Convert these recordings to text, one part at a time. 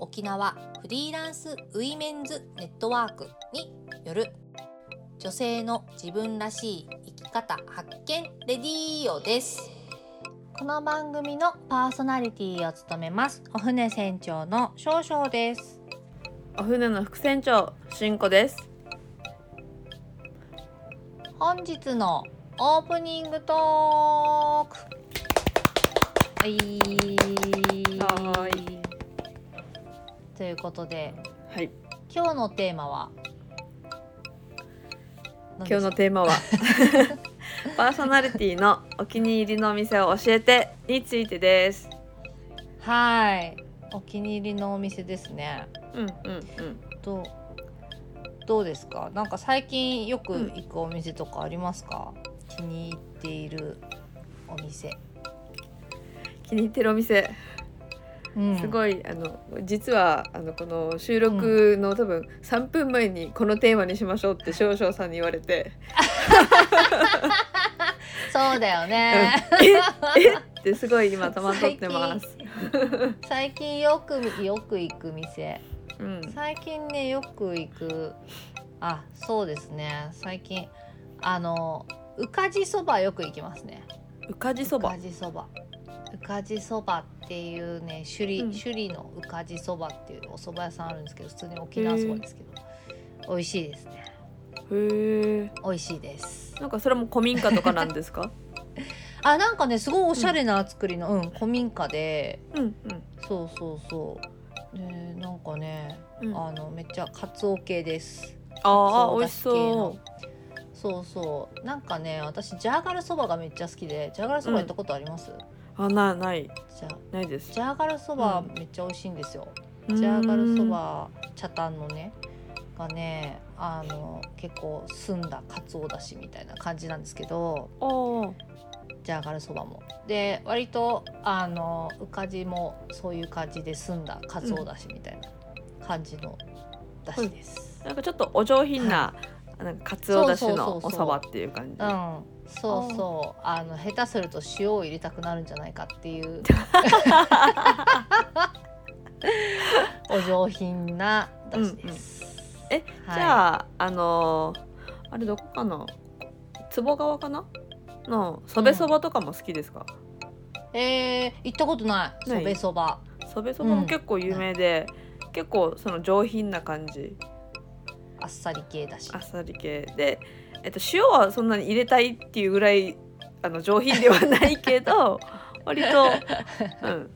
沖縄フリーランスウィメンズネットワークによる女性の自分らしい生き方発見レディーオです。この番組のパーソナリティを務めますお船船長の少々です。お船の副船長しんこです。本日のオープニングトーク。はい。はいということではい。今日のテーマは？今日のテーマは？パーソナリティのお気に入りのお店を教えてについてです。はい。お気に入りのお店ですね。うんうんうん。どうどうですか？なんか最近よく行くお店とかありますか、気に入っているお店、気に入ってるお店。うんすごいあの実はあのこの収録の多分3分前にこのテーマにしましょうって少々さんに言われて。そうだよね、え？え？ってすごい今戸惑ってます。最近 よくよく行く店。うん。最近ねよく行く。あそうですね。最近あの宇梶そばよく行きますね。うかじそば。宇梶そば。宇梶そばっていうね首里、うん。首里の宇梶そばっていうお蕎麦屋さんあるんですけど普通に沖縄そばですけど美味しいですね。へえ美味しいです。なんかそれも古民家とかなんですか？あなんかねすごいおしゃれな作りの、うん古民家でうんそうそうそう。でなんかね、うん。うんあのめっちゃカツオ系です。ああ美味しそそうそう。なんかね私ジャーガルそばがめっちゃ好きでジャーガルそば行ったことあります、うあなない。じゃないです。ジャーガルそばうん。めっちゃ美味しいんですよ、ジジャーガルそば茶炭のねがねあの結構澄んだかつおだしみたいな感じなんですけどおー。ジャーガルそばも。で割とあのうかじもそういう感じで澄んだかつおだしみたいな感じのだしです、なんかちょっとお上品な、なんかかつおだしのおそばっていう感じ。うんそうそう。あの下手すると塩を入れたくなるんじゃないかっていう。お上品なだしです、えはい。じゃああのーあれどこかな坪川かな？のそべそばとかも好きですか、えー、行ったことない。そべそば。そべそばも結構有名で、結構その上品な感じ。あっさり系だし。あっさり系。で、えっと、塩はそんなに入れたいっていうぐらいあの上品ではないけど 割と、うん、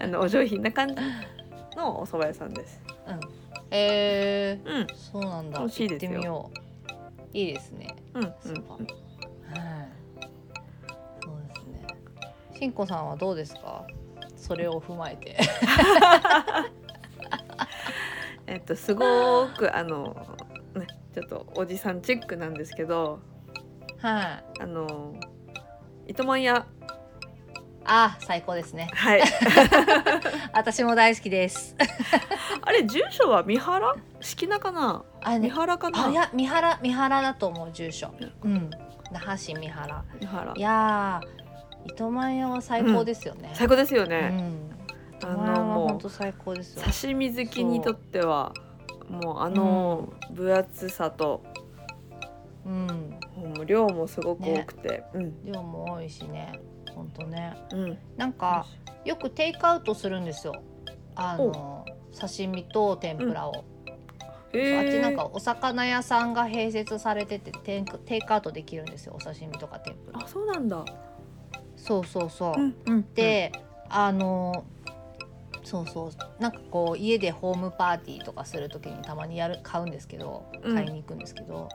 あのお上品な感じのお蕎麦屋さんです。うん。えうん。ー、そうなんだ。美味しいですよ。てみよう。いいですね。うんうんそばはい。そうですね。しんこさんはどうですか？それを踏まえて。えっとすごくあのねちょっとおじさんチックなんですけどはい。あの糸満屋。あ最高ですね。はい。私も大好きです。あれ住所は三原？敷名かな？三あね。原かな？あいや三原三原だと思う住所。うん。那覇市三原。三原。いやー糸満屋は最高ですよね、最高ですようね、ん。あのもう本当最高ですよ。刺身好きにとってはもうあの分厚さと、うん。もう量もすごく多くて、量も多いしね。本当ね。うん。うんなんかよくテイクアウトするんですよ。あの刺身と天ぷらを、へー。あっちなんかお魚屋さんが併設されててテイクテイクアウトできるんですよ。お刺身とか天ぷら。あそうなんだ、そうそうそう、うんうん、で、あのそうそう。なんかこう家でホームパーティーとかする時にたまにやる買うんですけどうん。買いに行くんですけど、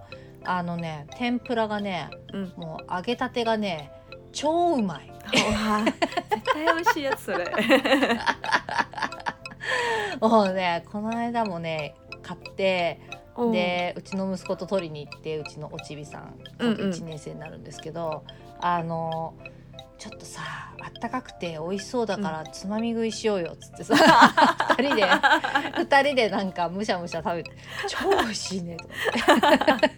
あのね天ぷらがねうん、もう揚げたてがね超うまい。あ絶対美味しいやつそれ。もうねこの間もね買ってでうちの息子と取りに行ってうちのおちびさんうんうん。1年生になるんですけど、あのちょっとさあったかくて美味しそうだからつまみ食いしようよっつってさ。二人で 二人でなんかむしゃむしゃ食べ て超美味しいねとか言って。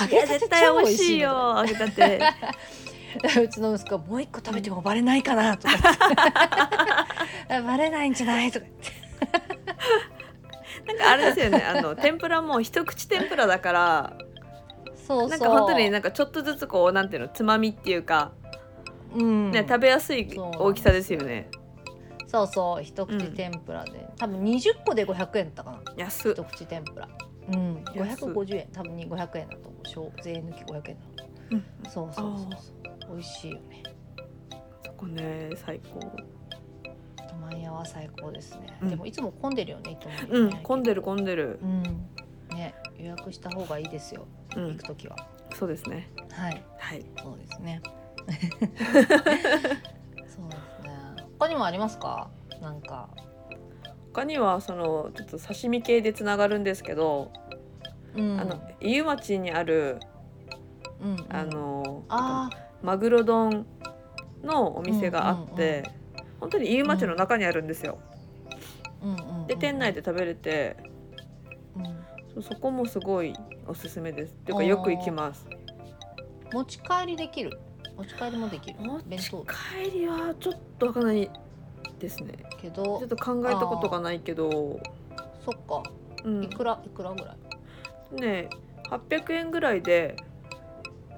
揚げたて絶対美超美味しいよ揚げたて。で うちの息子はもう一個食べてもバレないかなとか。言ってバレないんじゃない？とか言って。なんかあれですよねあの天ぷらも一口天ぷらだからそうそう。なんか本当になんかちょっとずつこうなんていうのつまみっていうか、うん。ね食べやすい大きさですよね。そうそう一口天ぷらで、多分20個で500円だったかな。安っ。一口天ぷら。うん。安っ。550円。多分に500円だと思う。小税抜き500円だとうん。そうそうそうそう。美味しいよね。そこね最高。トマン屋は最高ですね、うん。でもいつも混んでるよねトマン屋ねうん混んでる混んでる。うん。ね予約した方がいいですよ。うん。行くときは、そうですね。はい。はい。そうですねそうですね。他にもありますか？なんか。他にはそのちょっと刺身系でつながるんですけど、うん。あの飯生町にあるうんうん。あのあマグロ丼のお店があって、うんうん本当に飯生町の中にあるんですよ。ーうんうんうん。で店内で食べれてうん。そそこもすごいおすすめです。っていうかよく行きます。持ち帰りできる？持ち帰りもできる。持ち帰りはちょっとわかんないですね。けどちょっと考えたことがないけど、そっか。うん。い、くら？いくらぐらい？ね800円ぐらいで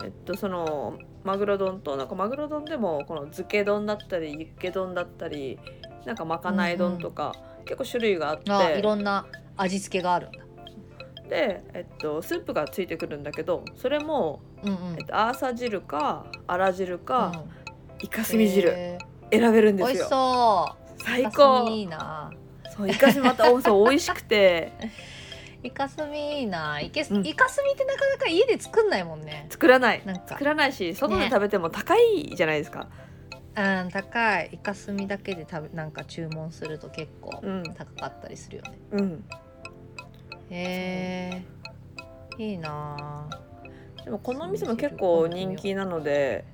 えっとそのマグロ丼となんかマグロ丼でもこの漬け丼だったりユッケ丼だったりなんかまかない丼とか、結構種類があって。あいろんな味付けがあるんだ。で、えっと、スープがついてくるんだけどそれも、うんうん。えっと、アーサ汁かあら汁か、うん。イカスミ汁へ選べるんー美味し。そう。イカス最高ミいいな。そうイカスミまたおそう美味しくて。イカスミいいな。イケス、うん。イカスミってなかなか家で作んないもんね。作らない。なんか。作らないし外でね。食べても高いじゃないですか。うん高い。イカスミだけで食べなんか注文すると結構うん。高かったりするよね、うん、へえいいなでもこの店も結構人気なので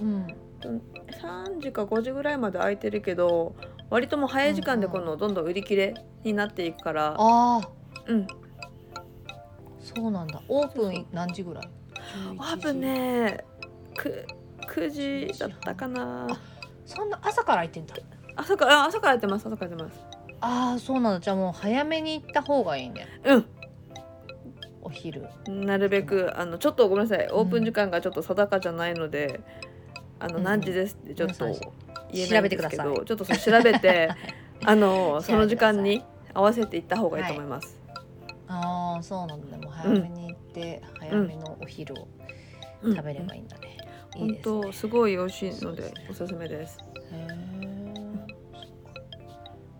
うん。3時か5時ぐらいまで空いてるけど割ともう早い時間でこのどん。どん売り切れになっていくから、ああうん、そうなんだ。オープン何時ぐらい？オープンねく9時だったかな。そんな朝から開いてんだ。朝からあ朝からやってます朝からやってます。ああそうなんだ。じゃあもう早めに行った方がいいね。うお昼。んなるべくあのちょっとごめんなさい。オープン時間がちょっと定かじゃないので、あのうん。何時ですってちょっと言えないんですけ調べてくださどちょっとそれ調べて あのその時間に合わせて行った方がいいと思います。ああそうなんだ。もう早めに行って、早めのお昼をうん。食べればいいんだね、いい本ですね。当すごい美味しいのでねおすすめです。へえ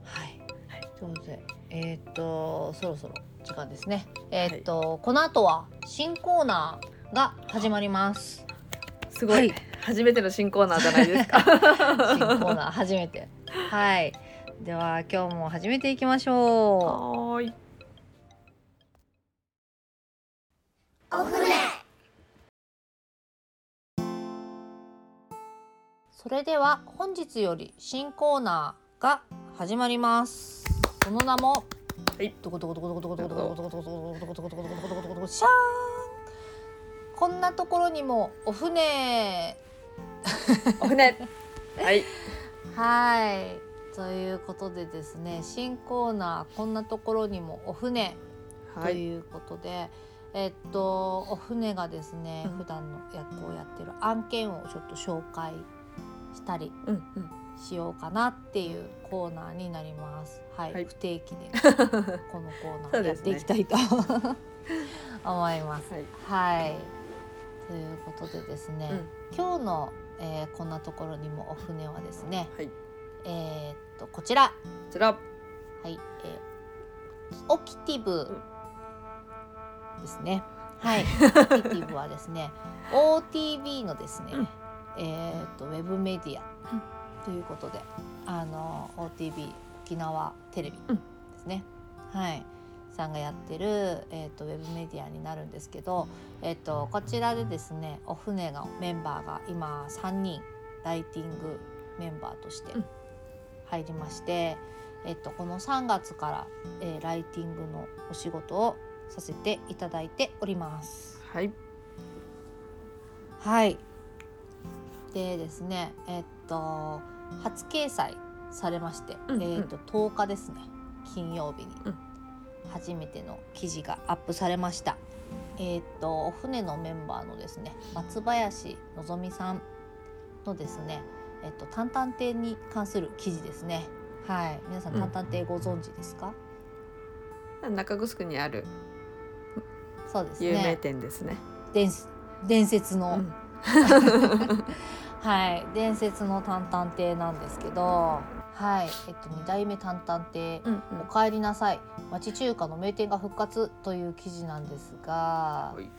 はい。ということでえーっとそろそろ時間ですね。えーっと、この後は新コーナーが始まります。すごい、はい。初めての新コーナーじゃないですか。新コーナー初めて。はい。では今日も始めていきましょはーい。うそれでは本日より新コーナーが始まります。その名もはいどこどこどこどこどこどこどこどこどこどこどこどこどこどこどこどこどこどこどこシャーンこんなところにもお船お船。はい。はいということでですね新コーナーこんなところにもお船。ということで、えっとお船がですね、うん普段の役をやってる案件をちょっと紹介したりうんうん。しようかなっていうコーナーになります。はい、はい不定期で このコーナーやっていきたいと、思います。はい。はい。ということでですね、うん今日の、えーこんなところにもお船はですね、はい。えーっとこちらこちら。はい、えーオキティブですね。はい、オキティブはですね、OTV のですね、うんえーっとウェブメディアということで、あの OTV 沖縄テレビうんですね。はい。さんがやってる、えー、とウェブメディアになるんですけど、えー、とこちらでですねお船のメンバーが今3人ライティングメンバーとしてうん入りまして、えー、とこの3月から、えーライティングのお仕事をさせていただいております。はいはい。でですね、えっと初掲載されまして、うんうんえっと10日ですね、金曜日にうん初めての記事がアップされました。えっとお船のメンバーのですね、松林のぞみさんのですね、えっと淡々亭に関する記事ですね。はい、皆さんうん淡々亭ご存知ですか？中城にあるそうです有名ね。店ですね。伝伝説の、うん はい、伝説の淡々亭なんですけど、はい、えっと二代目淡々亭、うん。おかえりなさい、町中華の名店が復活という記事なんですが、はい。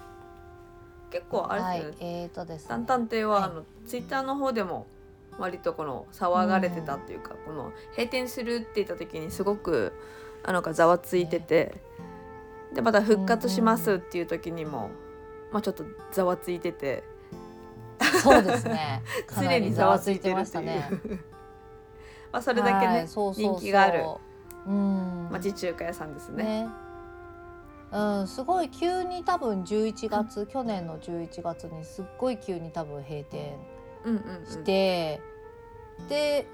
結構あはいれです、ね、えっ、とですね、淡々亭は、はい。あのツイッターの方でも割とこの騒がれてたっていうか、この閉店するって言った時にすごくあのかざわついてて、でまた復活しますっていう時にも、まあちょっとざわついててそうですね、かなりざわついてましたね。まあそれだけね、はいそうそうそう。人気がある。うん、町中華屋さんですね。ね。うん、すごい急に多分11月、去年の11月にすっごい急に多分閉店うんうんうん。して、で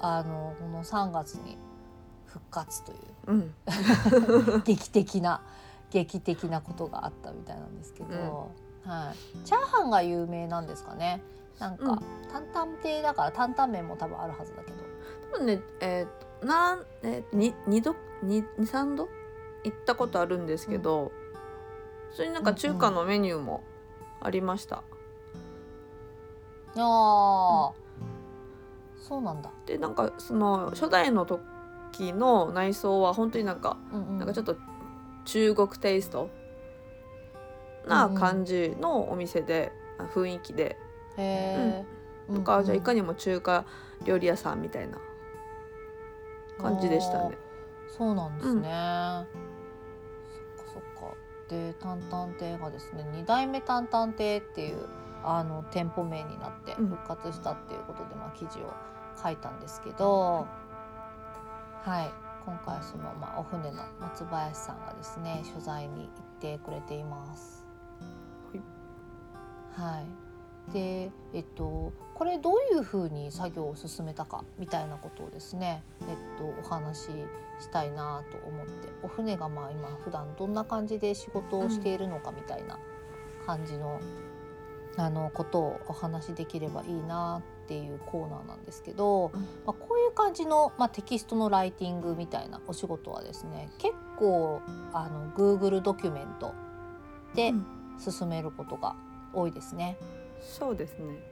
あのこの3月に復活といううん、劇的な劇的なことがあったみたいなんですけど、はい、チャーハンが有名なんですかね？なんか、うん。担々亭だから担々麺も多分あるはずだけど。多分ねえーとなんえーに二度に二三度？行ったことあるんですけど、それになんか中華のメニューもありました。あー、そうなんだ、でなんかその初代の時の内装は本当になんか、うんうん、なんかちょっと中国テイスト？な感じのお店で、あ雰囲気で。へー。とか、じゃあいかににも中華料理屋さんみたいな感じでしたね。そうなんですね、そっかそっか。で担々亭がですね二代目担々亭っていうあの店舗名になってうん。復活したっていうことで、まあ、記事を書いたんですけどはい。今回その、まあ、お船の松林さんがですね取材に行ってくれています。はい、でえっとこれどういうふうに作業を進めたかみたいなことをですね、えっと、お話ししたいなと思ってお船がまあ今普段どんな感じで仕事をしているのかみたいな感じの,、あのことをお話しできればいいなっていうコーナーなんですけど、うんまあ、こういう感じの、まあ、テキストのライティングみたいなお仕事はですね結構あの Google ドキュメントでうん。進めることが多いですね。そうですね。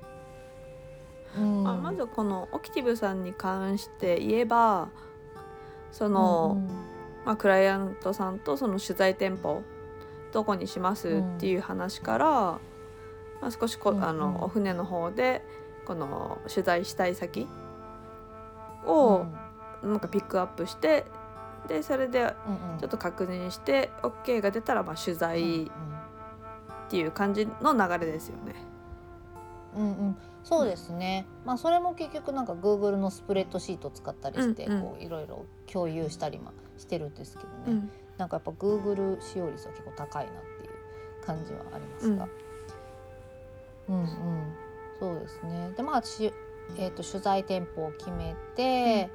うん。まあ、まずこのオキティブさんに関して言えばその、うんうん。まあ、クライアントさんとその取材店舗どこにします？っていう話から、まあ、少しこ、うんうん。あのお船の方でこの取材したい先をなんかピックアップしてでそれでうんうん。ちょっと確認して OK が出たらまあ取材っていう感じの流れですよね。うんうん。うん、そうですね、まあそれも結局なんか Google のスプレッドシート使ったりしてうんうん。こういろいろ共有したりましてるんですけどね、うん。なんかやっぱ Google 使用率は結構高いなっていう感じはありますが、うん、うんそうですね。でまあし、えー、と取材店舗を決めて、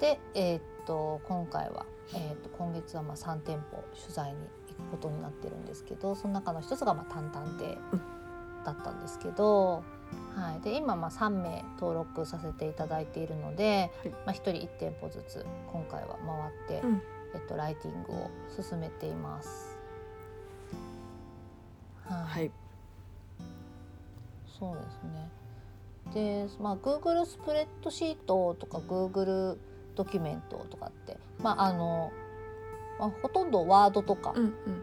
で、えー、と今回は、えー、と今月はまあ3店舗取材に行くことになってるんですけどその中の一つがまあ淡々亭うんだったんですけど、はい、で今まあ3名登録させていただいているので、はい。まあ、1人1店舗ずつ今回は回って、うん。えっと、ライティングを進めています。はい。はい。そうですね。で、まあ Google スプレッドシートとか Google ドキュメントとかって、まああの、まあ、ほとんどワードとか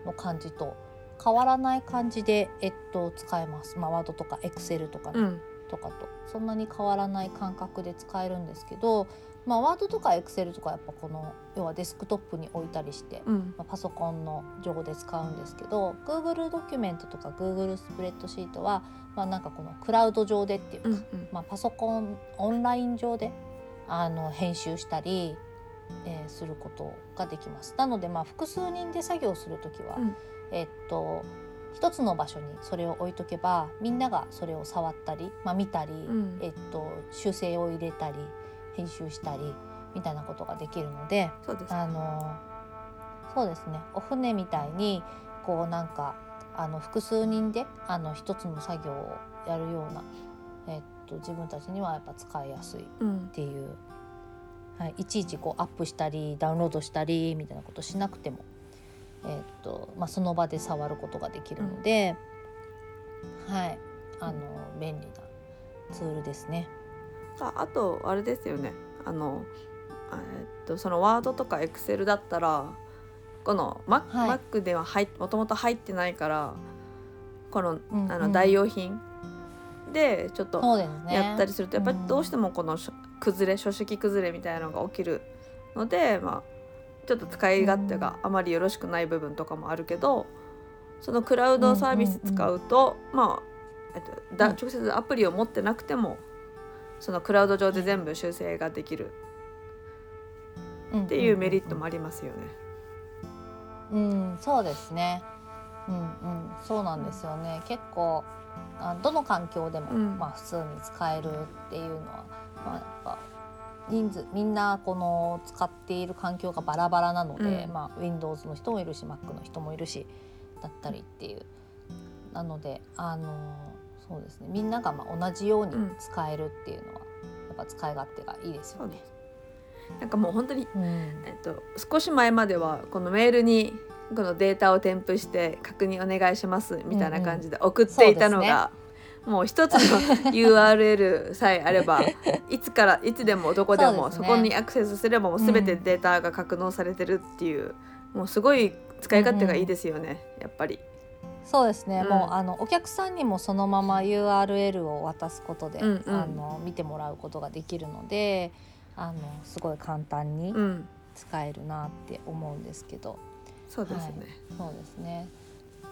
の感じと変わらない感じでえっと使えます。まあワードとか Excel とかね、うん。とかと。そんなに変わらない感覚で使えるんですけど、まあ、ワードとかエクセルとかやっぱこの要はデスクトップに置いたりして、うん。まあパソコンの上で使うんですけど Google ドキュメントとか Google スプレッドシートは、まあ、なんかこのクラウド上でっていうか、うんうん。まあ、パソコンオンライン上であの編集したり、えーすることができます。なので、まあ、複数人で作業する時は、うん。えっと一つの場所にそれを置いとけばみんながそれを触ったり、まあ、見たり、ん。えっと、修正を入れたり編集したりみたいなことができるのでそうですあのそうですね。お船みたいにこうなんかあの複数人であの一つの作業をやるような、えっと、自分たちにはやっぱ使いやすいっうん。ていう、はい、いちいちこうアップしたりダウンロードしたりみたいなことしなくても、えっとまあ、その場で触ることができるので、はいあの便利なツールですね。ああとあれですよね。あのあえっとそのワードとかエクセルだったらこの Mac,、はい。ではもともと入ってないからこのうんうん。あの代用品でちょっとやったりするとやっぱりうんどうしてもこの崩れ書式崩れみたいなのが起きるのでまあちょっと使い勝手があまりよろしくない部分とかもあるけどそのクラウドサービス使うと、まあ、えっと、だうん。直接アプリを持ってなくてもそのクラウド上で全部修正ができる。っていうメリットもありますよね。うん、そうですね。うんうん、そうなんですよね。結構あどの環境でも、うん。まあ普通に使えるっていうのは、まあやっぱ人数みんなこの使っている環境がバラバラなので、うんまあ Windows の人もいるし Mac の人もいるしだったりっていう。なのであのそうですね。みんながまあ同じようにうん使えるっていうのは、やっぱ使い勝手がいいですよね。なんかもう本当に、うんえっと、少し前まではこのメールにこのデータを添付して確認お願いしますみたいな感じで送っていたのが、もう一つの URL さえあれば いつからいつでもどこでもそ,、こにアクセスすればもう全てデータが格納されてるっていう、もうすごい使い勝手がいいですよね、やっぱり。そうですね、うん。もうあのお客さんにもそのまま URL を渡すことで、うんうん。あの見てもらうことができるのであのすごい簡単にうん、使えるなって思うんですけど、そうですね。そうですね。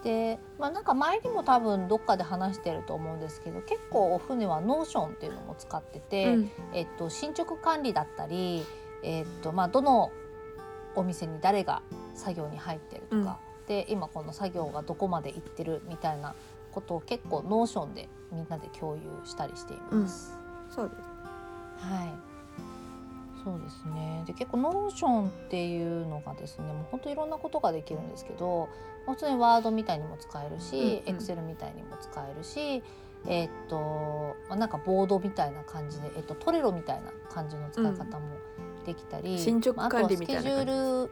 でまあなんか前にも多分どっかで話してると思うんですけど結構お船はノーションっていうのも使ってて、うん。えっと、進捗管理だったり、えっとまあ、どのお店に誰が作業に入ってるとか、で今この作業がどこまで行ってるみたいなことを結構 Notionでみんなで共有したりしています。そうです。はい。そうですね。で結構 Notionっていうのがですねもう本当いろんなことができるんですけど普通にワードみたいにも使えるし、うんうん。エクセルみたいにも使えるしえーっとまあなんかボードみたいな感じで、えっと、 Trello みたいな感じの使い方もできたり、進捗まああとは管理みたいなスケジュール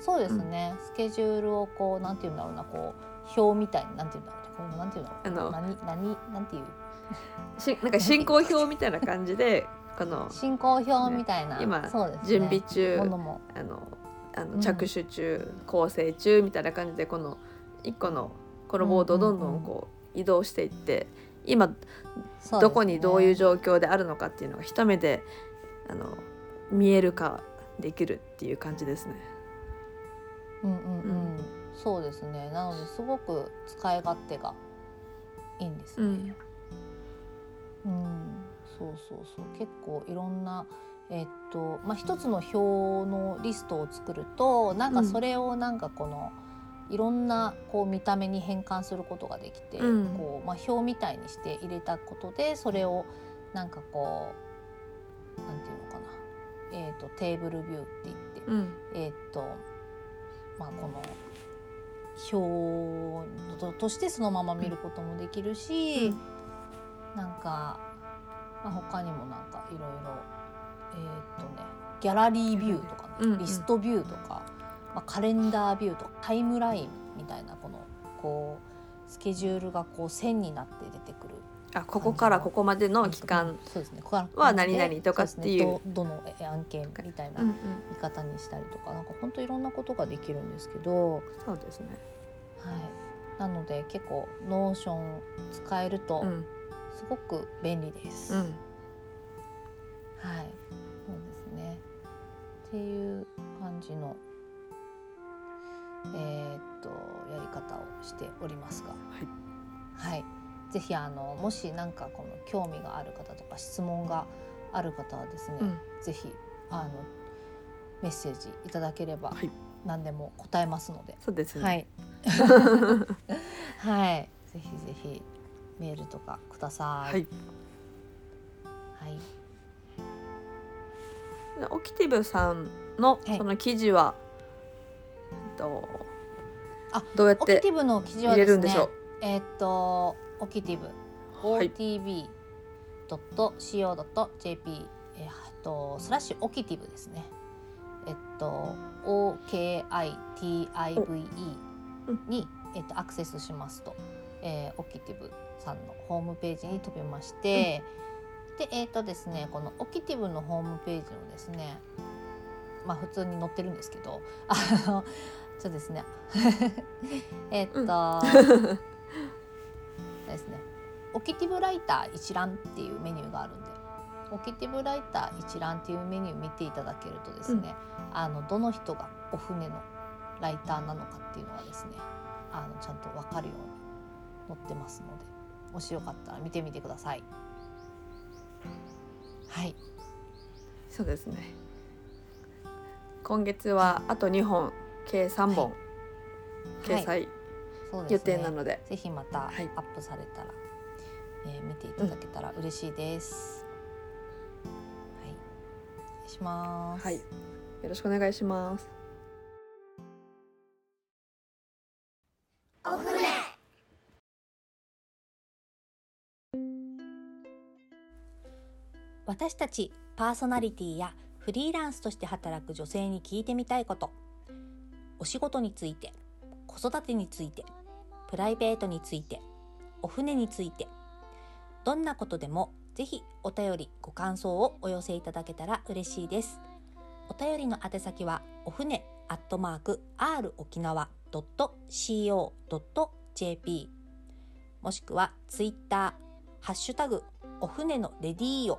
そうですね、スケジュールをこうなんていうんだろうなこう表みたいになんていうんだろうこうなんていうんだろう。あの何何なんていう？しなんか進行表みたいな感じでこの進行表みたいな、今そうですね。準備中ものも。あのあうん。の着手中、構成中みたいな感じでこの一個のこのボードをどんどんこう移動していって今どこにどういう状況であるのかっていうのが一目であの見える化できるっていう感じですね。うんうんうん、そうですね。なのですごく使い勝手がいいんですね。うん、そうそうそう。結構いろんなえっとまあ一つの表のリストを作るとなんかそれをなんかこの、いろんなこう見た目に変換することができて、うん。こうまあ、表みたいにして入れたことでそれをなんかこうなんていうのかな、えっとテーブルビューって言って、うん。えーっとまあこの表ととしてそのまま見ることもできるし、うん。なんか、まあ、他にもなんかいろいろえーっとねギャラリービューとかね、うんうん。リストビューとか、まあ、カレンダービューとかタイムラインみたいなこのこうスケジュールがこう線になって出てくる。あここからここまでの期間、そうですね。ここからここは何々とかっていう。ね。どどのえ案件みたいなうんうん、見方にしたりとかなんか本当いろんなことができるんですけど、はい、そうですね。なので結構 Notion 使えるとうん。すごく便利です。うん。はい。っていう感じのえーっとやり方をしておりますが、はい。はい、ぜひあのもしなんかこの興味がある方とか質問がある方はですね、うん。ぜひあのメッセージいただければはい。何でも答えますので、そうですね、はい、はい、ぜひぜひメールとかください。はい。はい、でオキティブさんのはい。その記事は、えっとあどうやってオキティブの記事は入れですねるんでしょう？えーっとオキティブ。はい。otb.co.jp えーっとスラッシュオキティブですね。えっと OKITIVE にえっとアクセスしますと、えーオキティブさんのホームページに飛びまして、でえっとですねこのオキティブのホームページのですねまあ普通に載ってるんですけどあのそうですね。えっと、ですね。オキティブライター一覧っていうメニューがあるんでオキティブライター一覧っていうメニュー見ていただけるとですね、あのどの人がお船のライターなのかっていうのがですねあのちゃんと分かるように載ってますのでもしよかったら見てみてください。はい、そうですね。今月はあと2本計3本、掲載予。定なので、ぜひまたアはい。ップされたら、えー見ていただけたら嬉しいです。はい、お願いします。はい。よろしくお願いします私たちパーソナリティやフリーランスとして働く女性に聞いてみたいこと。お仕事について子育てについてプライベートについてお船について。どんなことでもぜひお便りご感想をお寄せいただけたら嬉しいです。お便りの宛先はお船アットマーク r 沖縄 .co.jp もしくはツイッターハッシュタグお船のレディーよ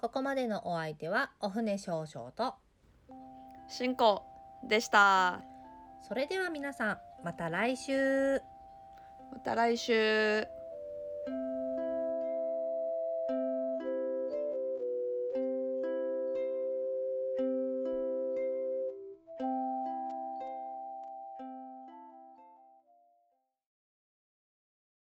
ここまでのお相手はお船少々と、進行でしたそれでは皆さんまた来週。また来週